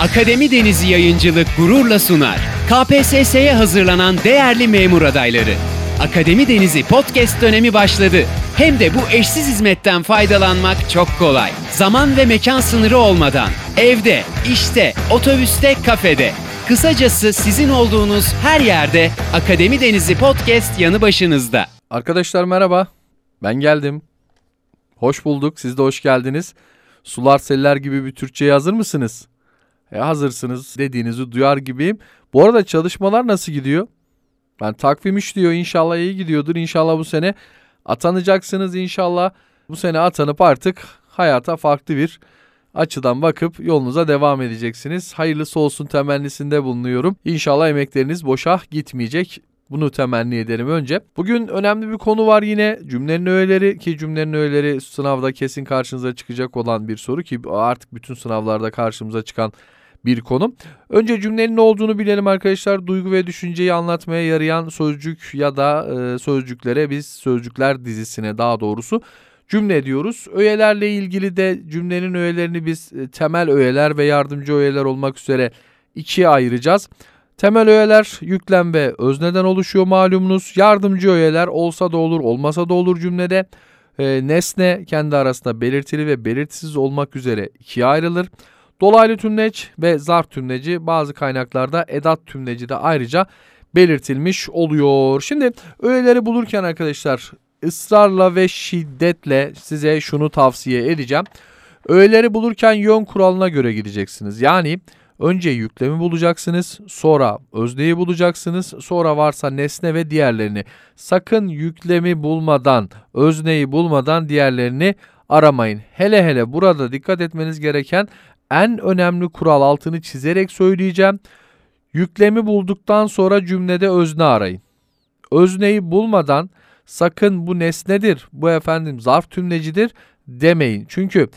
Akademi Denizi Yayıncılık gururla sunar. KPSS'ye hazırlanan değerli memur adayları. Akademi Denizi podcast dönemi başladı. Hem de bu eşsiz hizmetten faydalanmak çok kolay. Zaman ve mekan sınırı olmadan. Evde, işte, otobüste, kafede. Kısacası sizin olduğunuz her yerde Akademi Denizi podcast yanı başınızda. Arkadaşlar merhaba. Ben geldim. Hoş bulduk. Siz de hoş geldiniz. Sular seller gibi bir Türkçe'ye hazır mısınız? E hazırsınız dediğinizi duyar gibiyim. Bu arada çalışmalar nasıl gidiyor? Ben takvim işliyor. İnşallah iyi gidiyordur. İnşallah bu sene atanacaksınız. İnşallah bu sene atanıp artık hayata farklı bir açıdan bakıp yolunuza devam edeceksiniz. Hayırlısı olsun temennisinde bulunuyorum. İnşallah emekleriniz boşa gitmeyecek. Bunu temenni ederim önce. Bugün önemli bir konu var yine. Cümlenin öğeleri ki cümlenin öğeleri sınavda kesin karşınıza çıkacak olan bir soru ki artık bütün sınavlarda karşımıza çıkan bir konu. Önce cümlenin ne olduğunu bilelim arkadaşlar. Duygu ve düşünceyi anlatmaya yarayan sözcük ya da e, sözcüklere biz sözcükler dizisine daha doğrusu cümle diyoruz. Öğelerle ilgili de cümlenin öğelerini biz e, temel öğeler ve yardımcı öğeler olmak üzere ikiye ayıracağız. Temel öğeler yüklem ve özneden oluşuyor malumunuz. Yardımcı öğeler olsa da olur olmasa da olur cümlede. E, nesne kendi arasında belirtili ve belirtisiz olmak üzere ikiye ayrılır. Dolaylı tümleç ve zarf tümleci bazı kaynaklarda edat tümleci de ayrıca belirtilmiş oluyor. Şimdi öğeleri bulurken arkadaşlar ısrarla ve şiddetle size şunu tavsiye edeceğim. Öğeleri bulurken yön kuralına göre gideceksiniz. Yani önce yüklemi bulacaksınız, sonra özneyi bulacaksınız, sonra varsa nesne ve diğerlerini. Sakın yüklemi bulmadan, özneyi bulmadan diğerlerini aramayın. Hele hele burada dikkat etmeniz gereken en önemli kural altını çizerek söyleyeceğim. Yüklemi bulduktan sonra cümlede özne arayın. Özneyi bulmadan sakın bu nesnedir, bu efendim zarf tümlecidir demeyin. Çünkü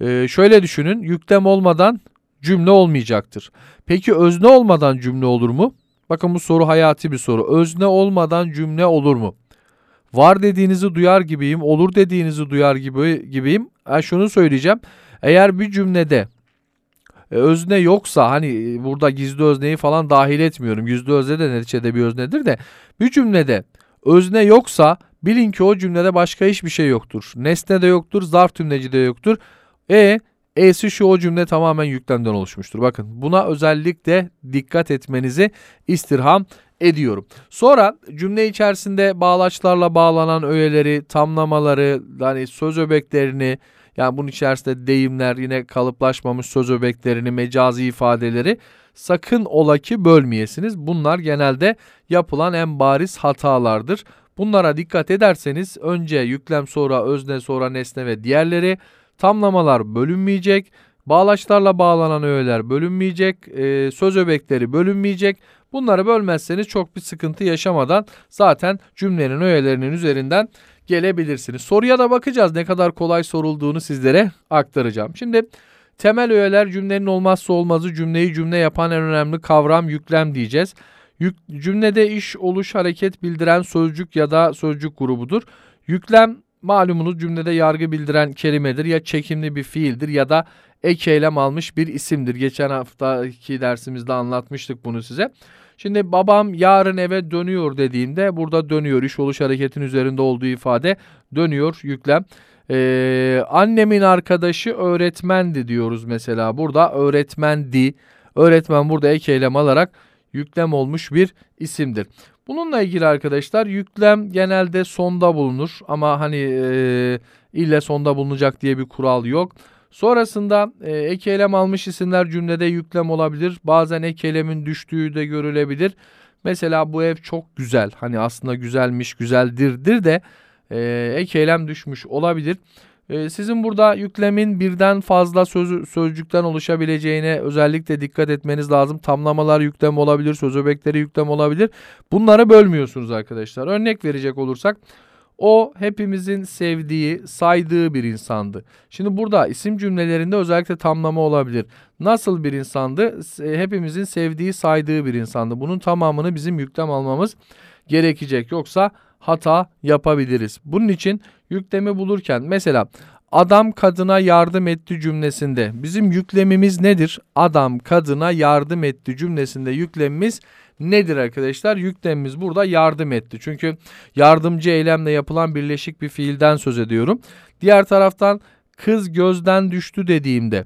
e, şöyle düşünün yüklem olmadan cümle olmayacaktır. Peki özne olmadan cümle olur mu? Bakın bu soru hayati bir soru. Özne olmadan cümle olur mu? Var dediğinizi duyar gibiyim, olur dediğinizi duyar gibi gibiyim. Ben şunu söyleyeceğim. Eğer bir cümlede özne yoksa hani e, burada gizli özneyi falan dahil etmiyorum. Gizli özne de neticede bir öznedir de bir cümlede özne yoksa bilin ki o cümlede başka hiçbir şey yoktur. Nesne de yoktur, zarf tümleci de yoktur. E E'si şu o cümle tamamen yüklemden oluşmuştur. Bakın buna özellikle dikkat etmenizi istirham ediyorum. Sonra cümle içerisinde bağlaçlarla bağlanan öğeleri, tamlamaları, hani söz öbeklerini, yani bunun içerisinde deyimler, yine kalıplaşmamış söz öbeklerini, mecazi ifadeleri sakın ola ki bölmeyesiniz. Bunlar genelde yapılan en bariz hatalardır. Bunlara dikkat ederseniz önce yüklem sonra özne sonra nesne ve diğerleri tamlamalar bölünmeyecek. Bağlaçlarla bağlanan öğeler bölünmeyecek, e, söz öbekleri bölünmeyecek. Bunları bölmezseniz çok bir sıkıntı yaşamadan zaten cümlenin öğelerinin üzerinden gelebilirsiniz. Soruya da bakacağız ne kadar kolay sorulduğunu sizlere aktaracağım. Şimdi temel öğeler cümlenin olmazsa olmazı cümleyi cümle yapan en önemli kavram yüklem diyeceğiz. Yük, cümlede iş, oluş, hareket bildiren sözcük ya da sözcük grubudur. Yüklem malumunuz cümlede yargı bildiren kelimedir ya çekimli bir fiildir ya da ek eylem almış bir isimdir. Geçen haftaki dersimizde anlatmıştık bunu size. Şimdi babam yarın eve dönüyor dediğinde burada dönüyor iş oluş hareketin üzerinde olduğu ifade dönüyor yüklem. Ee, annemin arkadaşı öğretmendi diyoruz mesela burada öğretmendi. Öğretmen burada ek eylem alarak yüklem olmuş bir isimdir. Bununla ilgili arkadaşlar yüklem genelde sonda bulunur ama hani e, ille sonda bulunacak diye bir kural yok. Sonrasında e, ek eylem almış isimler cümlede yüklem olabilir. Bazen ek eylemin düştüğü de görülebilir. Mesela bu ev çok güzel. Hani aslında güzelmiş, güzeldirdir de e, ek eylem düşmüş olabilir. E, sizin burada yüklemin birden fazla söz, sözcükten oluşabileceğine özellikle dikkat etmeniz lazım. Tamlamalar yüklem olabilir, söz öbekleri yüklem olabilir. Bunları bölmüyorsunuz arkadaşlar. Örnek verecek olursak o hepimizin sevdiği, saydığı bir insandı. Şimdi burada isim cümlelerinde özellikle tamlama olabilir. Nasıl bir insandı? Hepimizin sevdiği, saydığı bir insandı. Bunun tamamını bizim yüklem almamız gerekecek. Yoksa hata yapabiliriz. Bunun için yüklemi bulurken mesela Adam kadına yardım etti cümlesinde bizim yüklemimiz nedir? Adam kadına yardım etti cümlesinde yüklemimiz nedir arkadaşlar? Yüklemimiz burada yardım etti. Çünkü yardımcı eylemle yapılan birleşik bir fiilden söz ediyorum. Diğer taraftan kız gözden düştü dediğimde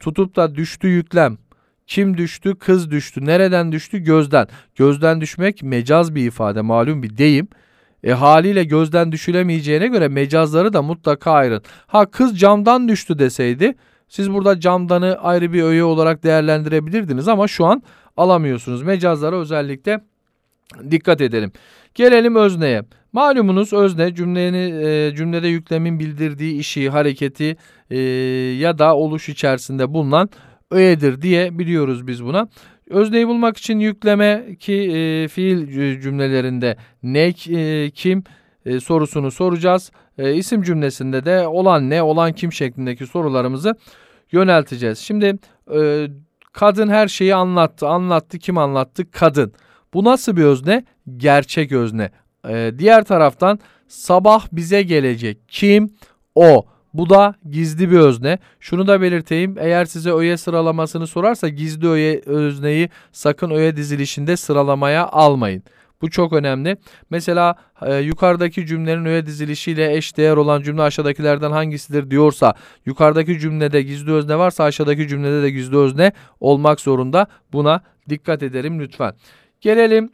tutup da düştü yüklem. Kim düştü? Kız düştü. Nereden düştü? Gözden. Gözden düşmek mecaz bir ifade, malum bir deyim. E haliyle gözden düşülemeyeceğine göre mecazları da mutlaka ayırın. Ha kız camdan düştü deseydi siz burada camdanı ayrı bir öğe olarak değerlendirebilirdiniz ama şu an alamıyorsunuz. Mecazlara özellikle dikkat edelim. Gelelim özneye. Malumunuz özne cümleni, e, cümlede yüklemin bildirdiği işi, hareketi e, ya da oluş içerisinde bulunan öğedir diye biliyoruz biz buna. Özneyi bulmak için yükleme ki e, fiil cümlelerinde ne, e, kim e, sorusunu soracağız. E, isim cümlesinde de olan ne, olan kim şeklindeki sorularımızı yönelteceğiz. Şimdi e, kadın her şeyi anlattı. Anlattı kim anlattı? Kadın. Bu nasıl bir özne? Gerçek özne. E, diğer taraftan sabah bize gelecek. Kim? O. Bu da gizli bir özne. Şunu da belirteyim. Eğer size öğe sıralamasını sorarsa gizli öğe özneyi sakın öğe dizilişinde sıralamaya almayın. Bu çok önemli. Mesela e, yukarıdaki cümlenin öğe dizilişiyle eş değer olan cümle aşağıdakilerden hangisidir diyorsa yukarıdaki cümlede gizli özne varsa aşağıdaki cümlede de gizli özne olmak zorunda. Buna dikkat edelim lütfen. Gelelim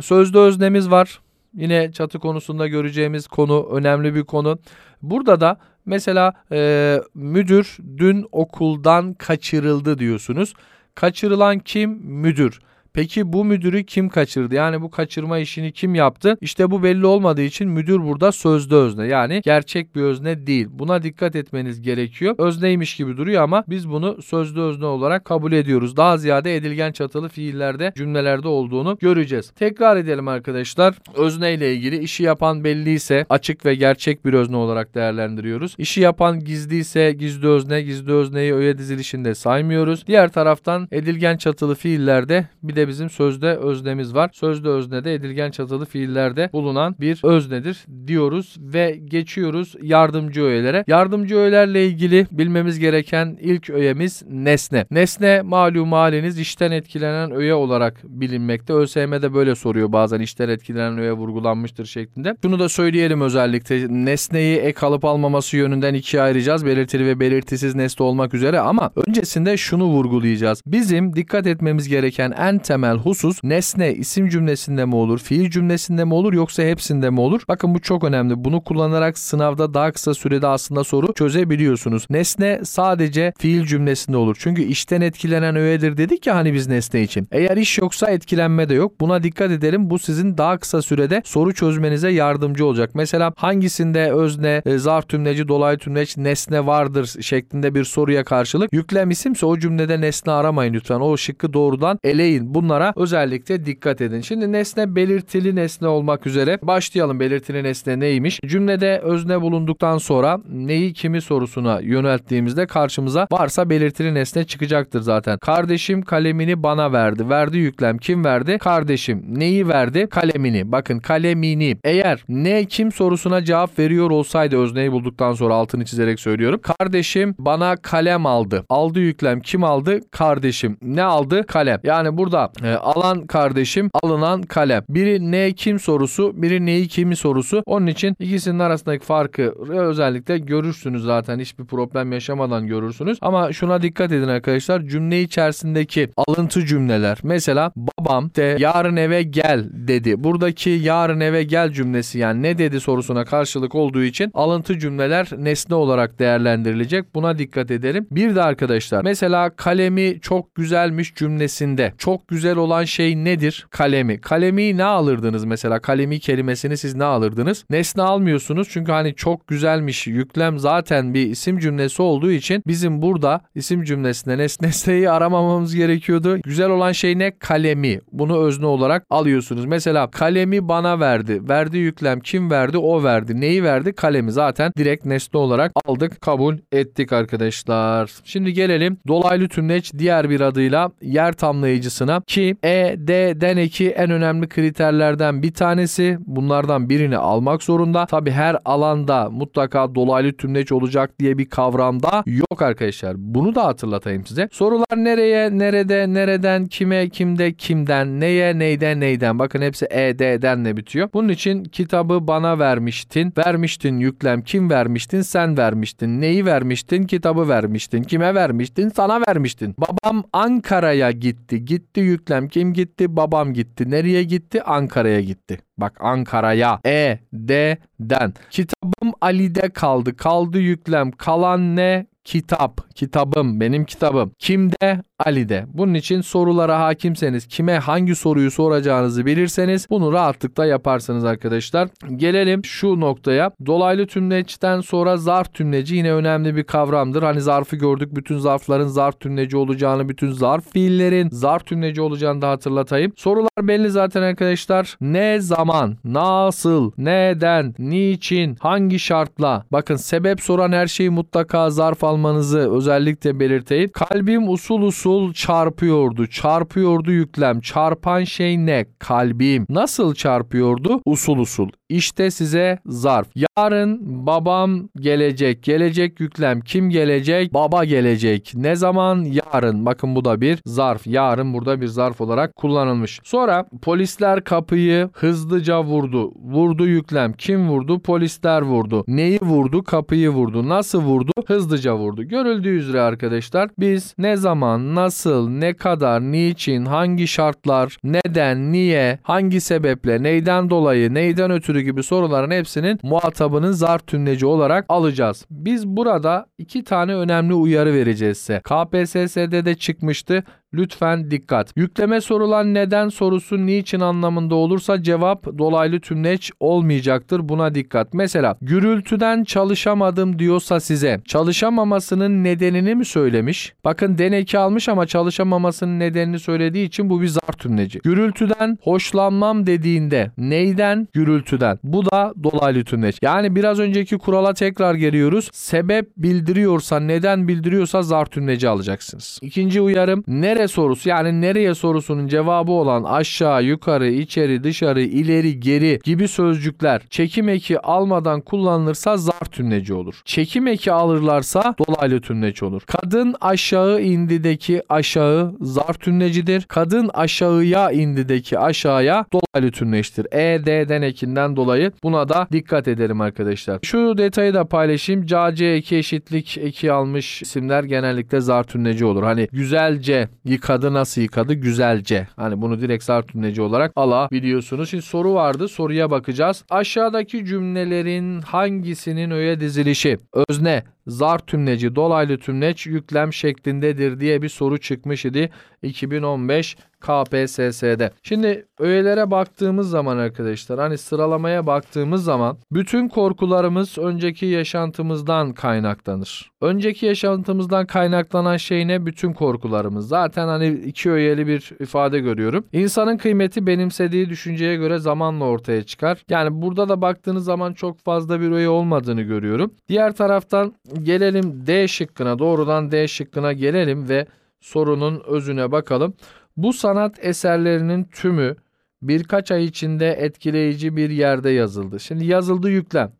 sözlü öznemiz var. Yine çatı konusunda göreceğimiz konu önemli bir konu. Burada da mesela e, müdür dün okuldan kaçırıldı diyorsunuz. Kaçırılan kim? Müdür. Peki bu müdürü kim kaçırdı? Yani bu kaçırma işini kim yaptı? İşte bu belli olmadığı için müdür burada sözde özne. Yani gerçek bir özne değil. Buna dikkat etmeniz gerekiyor. Özneymiş gibi duruyor ama biz bunu sözde özne olarak kabul ediyoruz. Daha ziyade edilgen çatılı fiillerde cümlelerde olduğunu göreceğiz. Tekrar edelim arkadaşlar. Özne ile ilgili işi yapan belliyse açık ve gerçek bir özne olarak değerlendiriyoruz. İşi yapan gizliyse gizli özne, gizli özneyi öğe dizilişinde saymıyoruz. Diğer taraftan edilgen çatılı fiillerde bir de bizim sözde öznemiz var. Sözde öznede edilgen çatılı fiillerde bulunan bir öznedir diyoruz ve geçiyoruz yardımcı öğelere. Yardımcı öğelerle ilgili bilmemiz gereken ilk öğemiz nesne. Nesne malum haliniz işten etkilenen öğe olarak bilinmekte. ÖSYM'de böyle soruyor bazen işten etkilenen öğe vurgulanmıştır şeklinde. Şunu da söyleyelim özellikle nesneyi ek alıp almaması yönünden ikiye ayıracağız. Belirtili ve belirtisiz nesne olmak üzere ama öncesinde şunu vurgulayacağız. Bizim dikkat etmemiz gereken en temel temel husus nesne isim cümlesinde mi olur, fiil cümlesinde mi olur yoksa hepsinde mi olur? Bakın bu çok önemli. Bunu kullanarak sınavda daha kısa sürede aslında soru çözebiliyorsunuz. Nesne sadece fiil cümlesinde olur. Çünkü işten etkilenen öğedir dedik ya hani biz nesne için. Eğer iş yoksa etkilenme de yok. Buna dikkat edelim. Bu sizin daha kısa sürede soru çözmenize yardımcı olacak. Mesela hangisinde özne, e, zarf tümleci, dolaylı tümleç, nesne vardır şeklinde bir soruya karşılık yüklem isimse o cümlede nesne aramayın lütfen. O şıkkı doğrudan eleyin. Bunlara özellikle dikkat edin. Şimdi nesne belirtili nesne olmak üzere başlayalım. Belirtili nesne neymiş? Cümlede özne bulunduktan sonra neyi kimi sorusuna yönelttiğimizde karşımıza varsa belirtili nesne çıkacaktır zaten. Kardeşim kalemini bana verdi. Verdi yüklem. Kim verdi? Kardeşim. Neyi verdi? Kalemini. Bakın kalemini. Eğer ne kim sorusuna cevap veriyor olsaydı özneyi bulduktan sonra altını çizerek söylüyorum. Kardeşim bana kalem aldı. Aldı yüklem. Kim aldı? Kardeşim. Ne aldı? Kalem. Yani burada e, alan kardeşim, alınan kalem. Biri ne kim sorusu, biri neyi kimi sorusu. Onun için ikisinin arasındaki farkı özellikle görürsünüz zaten. Hiçbir problem yaşamadan görürsünüz. Ama şuna dikkat edin arkadaşlar. Cümle içerisindeki alıntı cümleler. Mesela babam de yarın eve gel dedi. Buradaki yarın eve gel cümlesi yani ne dedi sorusuna karşılık olduğu için alıntı cümleler nesne olarak değerlendirilecek. Buna dikkat edelim. Bir de arkadaşlar mesela kalemi çok güzelmiş cümlesinde çok güzel olan şey nedir? Kalemi. Kalemi ne alırdınız mesela? Kalemi kelimesini siz ne alırdınız? Nesne almıyorsunuz çünkü hani çok güzelmiş. Yüklem zaten bir isim cümlesi olduğu için bizim burada isim cümlesinde nesneyi aramamamız gerekiyordu. Güzel olan şey ne? Kalemi. bunu özne olarak alıyorsunuz. Mesela kalemi bana verdi. Verdiği yüklem kim verdi? O verdi. Neyi verdi? Kalemi zaten direkt nesne olarak aldık, kabul ettik arkadaşlar. Şimdi gelelim dolaylı tümleç diğer bir adıyla yer tamlayıcısına ki E, D, den eki en önemli kriterlerden bir tanesi. Bunlardan birini almak zorunda. Tabi her alanda mutlaka dolaylı tümleç olacak diye bir kavramda yok arkadaşlar. Bunu da hatırlatayım size. Sorular nereye, nerede, nereden, kime, kimde, kimden, neye, neyden, neyden. Bakın hepsi E, D'den bitiyor. Bunun için kitabı bana vermiştin. Vermiştin yüklem kim vermiştin? Sen vermiştin. Neyi vermiştin? Kitabı vermiştin. Kime vermiştin? Sana vermiştin. Babam Ankara'ya gitti. Gitti yüklem kim gitti? Babam gitti. Nereye gitti? Ankara'ya gitti. Bak Ankara'ya. E, D'den. Kitabım Ali'de kaldı. Kaldı yüklem. Kalan ne? Kitap. Kitabım. Benim kitabım. Kimde? Ali'de. Bunun için sorulara hakimseniz kime hangi soruyu soracağınızı bilirseniz bunu rahatlıkla yaparsınız arkadaşlar. Gelelim şu noktaya. Dolaylı tümleçten sonra zarf tümleci yine önemli bir kavramdır. Hani zarfı gördük. Bütün zarfların zarf tümleci olacağını, bütün zarf fiillerin zarf tümleci olacağını da hatırlatayım. Sorular belli zaten arkadaşlar. Ne zaman, nasıl, neden, niçin, hangi şartla. Bakın sebep soran her şeyi mutlaka zarf almanızı özellikle belirteyim. Kalbim usul usul çarpıyordu. Çarpıyordu yüklem. Çarpan şey ne? Kalbim. Nasıl çarpıyordu? Usul usul. İşte size zarf. Yarın babam gelecek. Gelecek yüklem. Kim gelecek? Baba gelecek. Ne zaman? Yarın. Bakın bu da bir zarf. Yarın burada bir zarf olarak kullanılmış. Sonra polisler kapıyı hızlıca vurdu. Vurdu yüklem. Kim vurdu? Polisler vurdu. Neyi vurdu? Kapıyı vurdu. Nasıl vurdu? Hızlıca vurdu. Görüldüğü üzere arkadaşlar biz ne zaman, nasıl, ne kadar, niçin, hangi şartlar, neden, niye, hangi sebeple, neyden dolayı, neyden ötürü gibi soruların hepsinin muhatabının zarf tümleci olarak alacağız. Biz burada iki tane önemli uyarı vereceğiz size. KPSS'de de çıkmıştı. Lütfen dikkat. Yükleme sorulan neden sorusu niçin anlamında olursa cevap dolaylı tümleç olmayacaktır. Buna dikkat. Mesela gürültüden çalışamadım diyorsa size çalışamamasının nedenini mi söylemiş? Bakın deneki almış ama çalışamamasının nedenini söylediği için bu bir zarf tümleci. Gürültüden hoşlanmam dediğinde neyden? Gürültüden. Bu da dolaylı tümleç. Yani biraz önceki kurala tekrar geliyoruz. Sebep bildiriyorsa neden bildiriyorsa zarf tümleci alacaksınız. İkinci uyarım nere sorusu yani nereye sorusunun cevabı olan aşağı, yukarı, içeri, dışarı, ileri, geri gibi sözcükler çekim eki almadan kullanılırsa zarf tümleci olur. Çekim eki alırlarsa dolaylı tümleç olur. Kadın aşağı indideki aşağı zarf tümlecidir. Kadın aşağıya indideki aşağıya dolaylı tümleçtir. E, D'den ekinden dolayı buna da dikkat edelim arkadaşlar. Şu detayı da paylaşayım. CC eki eşitlik eki almış isimler genellikle zarf tümleci olur. Hani güzelce yıkadı nasıl yıkadı güzelce. Hani bunu direkt zarf tümleci olarak alabiliyorsunuz. Şimdi soru vardı. Soruya bakacağız. Aşağıdaki cümlelerin hangisinin öğe dizilişi özne, zarf tümleci, dolaylı tümleç yüklem şeklindedir diye bir soru çıkmış idi 2015 KPSS'de. Şimdi öğelere baktığımız zaman arkadaşlar hani sıralamaya baktığımız zaman bütün korkularımız önceki yaşantımızdan kaynaklanır. Önceki yaşantımızdan kaynaklanan şey ne? Bütün korkularımız. Zaten hani iki öğeli bir ifade görüyorum. İnsanın kıymeti benimsediği düşünceye göre zamanla ortaya çıkar. Yani burada da baktığınız zaman çok fazla bir öğe olmadığını görüyorum. Diğer taraftan gelelim D şıkkına doğrudan D şıkkına gelelim ve sorunun özüne bakalım. Bu sanat eserlerinin tümü birkaç ay içinde etkileyici bir yerde yazıldı. Şimdi yazıldı yüklem.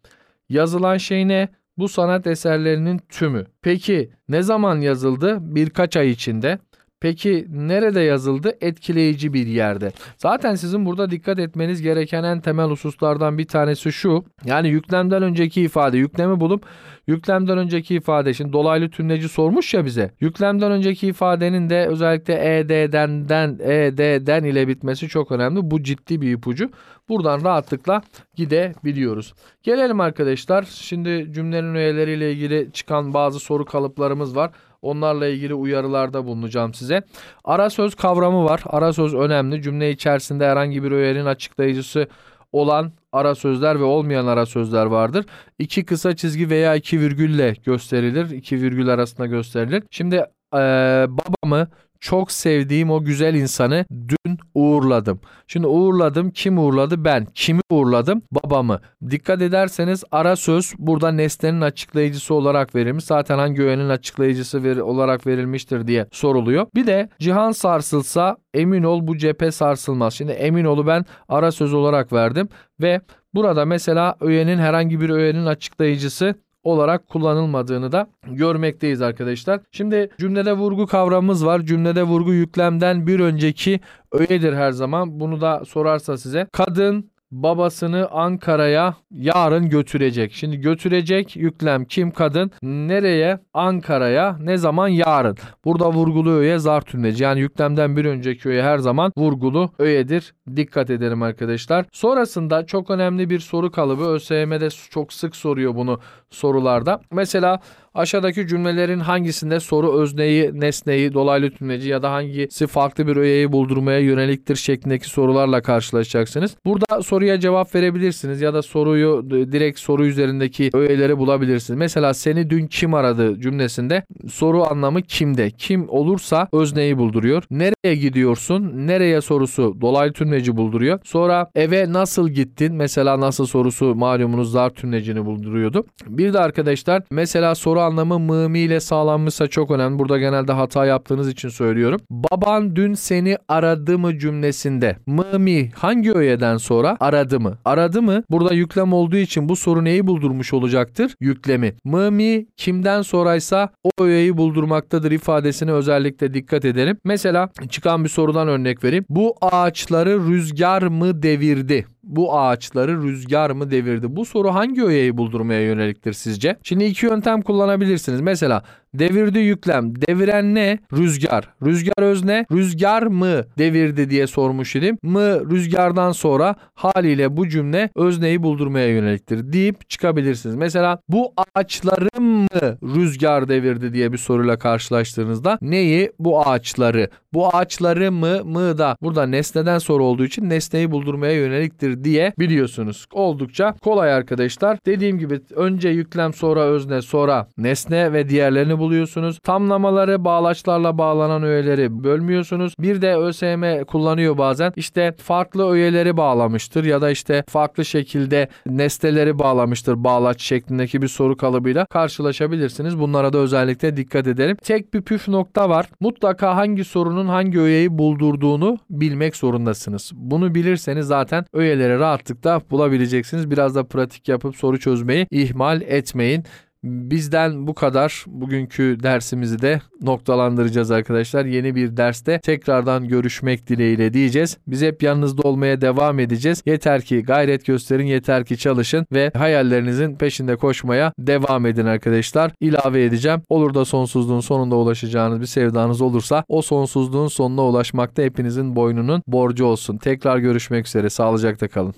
Yazılan şey ne? Bu sanat eserlerinin tümü. Peki ne zaman yazıldı? Birkaç ay içinde. Peki nerede yazıldı? Etkileyici bir yerde. Zaten sizin burada dikkat etmeniz gereken en temel hususlardan bir tanesi şu. Yani yüklemden önceki ifade, yüklemi bulup yüklemden önceki ifade şimdi dolaylı tümleci sormuş ya bize. Yüklemden önceki ifadenin de özellikle ed'den den ed'den ile bitmesi çok önemli. Bu ciddi bir ipucu. Buradan rahatlıkla gidebiliyoruz. Gelelim arkadaşlar. Şimdi cümlenin öğeleriyle ilgili çıkan bazı soru kalıplarımız var. Onlarla ilgili uyarılarda bulunacağım size. Ara söz kavramı var. Ara söz önemli. Cümle içerisinde herhangi bir öğenin açıklayıcısı olan ara sözler ve olmayan ara sözler vardır. İki kısa çizgi veya iki virgülle gösterilir. İki virgül arasında gösterilir. Şimdi ee, babamı çok sevdiğim o güzel insanı dün uğurladım. Şimdi uğurladım. Kim uğurladı? Ben. Kimi uğurladım? Babamı. Dikkat ederseniz ara söz burada nesnenin açıklayıcısı olarak verilmiş. Zaten hangi öğenin açıklayıcısı ver- olarak verilmiştir diye soruluyor. Bir de cihan sarsılsa emin ol bu cephe sarsılmaz. Şimdi emin olu ben ara söz olarak verdim ve burada mesela öğenin herhangi bir öğenin açıklayıcısı olarak kullanılmadığını da görmekteyiz arkadaşlar. Şimdi cümlede vurgu kavramımız var. Cümlede vurgu yüklemden bir önceki öğedir her zaman. Bunu da sorarsa size. Kadın babasını Ankara'ya yarın götürecek. Şimdi götürecek yüklem kim kadın? Nereye? Ankara'ya. Ne zaman? Yarın. Burada vurgulu öğe zar tümleci. Yani yüklemden bir önceki öğe her zaman vurgulu öğedir. Dikkat edelim arkadaşlar. Sonrasında çok önemli bir soru kalıbı. ÖSYM'de çok sık soruyor bunu sorularda. Mesela aşağıdaki cümlelerin hangisinde soru özneyi, nesneyi, dolaylı tümleci ya da hangisi farklı bir öğeyi buldurmaya yöneliktir şeklindeki sorularla karşılaşacaksınız. Burada soruya cevap verebilirsiniz ya da soruyu direkt soru üzerindeki öğeleri bulabilirsiniz. Mesela seni dün kim aradı cümlesinde soru anlamı kimde? Kim olursa özneyi bulduruyor. Nereye gidiyorsun? Nereye sorusu dolaylı tümleci bulduruyor. Sonra eve nasıl gittin? Mesela nasıl sorusu malumunuz zar tümlecini bulduruyordu. Bir de arkadaşlar mesela soru anlamı mımi ile sağlanmışsa çok önemli. Burada genelde hata yaptığınız için söylüyorum. Baban dün seni aradı mı cümlesinde mımi hangi öğeden sonra aradı mı? Aradı mı? Burada yüklem olduğu için bu soru neyi buldurmuş olacaktır? Yüklemi. Mımi kimden sonraysa o öğeyi buldurmaktadır ifadesine özellikle dikkat edelim. Mesela çıkan bir sorudan örnek vereyim. Bu ağaçları rüzgar mı devirdi? Bu ağaçları rüzgar mı devirdi? Bu soru hangi öğeyi buldurmaya yöneliktir sizce? Şimdi iki yöntem kullanabilirsiniz. Mesela devirdi yüklem. Deviren ne? Rüzgar. Rüzgar özne. Rüzgar mı devirdi diye sormuş idim. Mı rüzgardan sonra haliyle bu cümle özneyi buldurmaya yöneliktir deyip çıkabilirsiniz. Mesela bu ağaçları mı rüzgar devirdi diye bir soruyla karşılaştığınızda neyi? Bu ağaçları. Bu ağaçları mı? Mı da burada nesneden soru olduğu için nesneyi buldurmaya yöneliktir diye biliyorsunuz. Oldukça kolay arkadaşlar. Dediğim gibi önce yüklem sonra özne sonra nesne ve diğerlerini buluyorsunuz. Tamlamaları bağlaçlarla bağlanan öğeleri bölmüyorsunuz. Bir de ÖSYM kullanıyor bazen. İşte farklı öğeleri bağlamıştır ya da işte farklı şekilde nesneleri bağlamıştır bağlaç şeklindeki bir soru kalıbıyla karşılaşabilirsiniz. Bunlara da özellikle dikkat edelim. Tek bir püf nokta var. Mutlaka hangi sorunun hangi öğeyi buldurduğunu bilmek zorundasınız. Bunu bilirseniz zaten öğeleri rahatlıkla bulabileceksiniz. Biraz da pratik yapıp soru çözmeyi ihmal etmeyin. Bizden bu kadar. Bugünkü dersimizi de noktalandıracağız arkadaşlar. Yeni bir derste tekrardan görüşmek dileğiyle diyeceğiz. Biz hep yanınızda olmaya devam edeceğiz. Yeter ki gayret gösterin, yeter ki çalışın ve hayallerinizin peşinde koşmaya devam edin arkadaşlar. İlave edeceğim. Olur da sonsuzluğun sonunda ulaşacağınız bir sevdanız olursa o sonsuzluğun sonuna ulaşmakta hepinizin boynunun borcu olsun. Tekrar görüşmek üzere. Sağlıcakla kalın.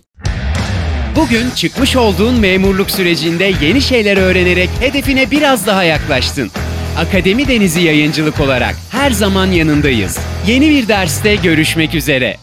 Bugün çıkmış olduğun memurluk sürecinde yeni şeyler öğrenerek hedefine biraz daha yaklaştın. Akademi Denizi Yayıncılık olarak her zaman yanındayız. Yeni bir derste görüşmek üzere.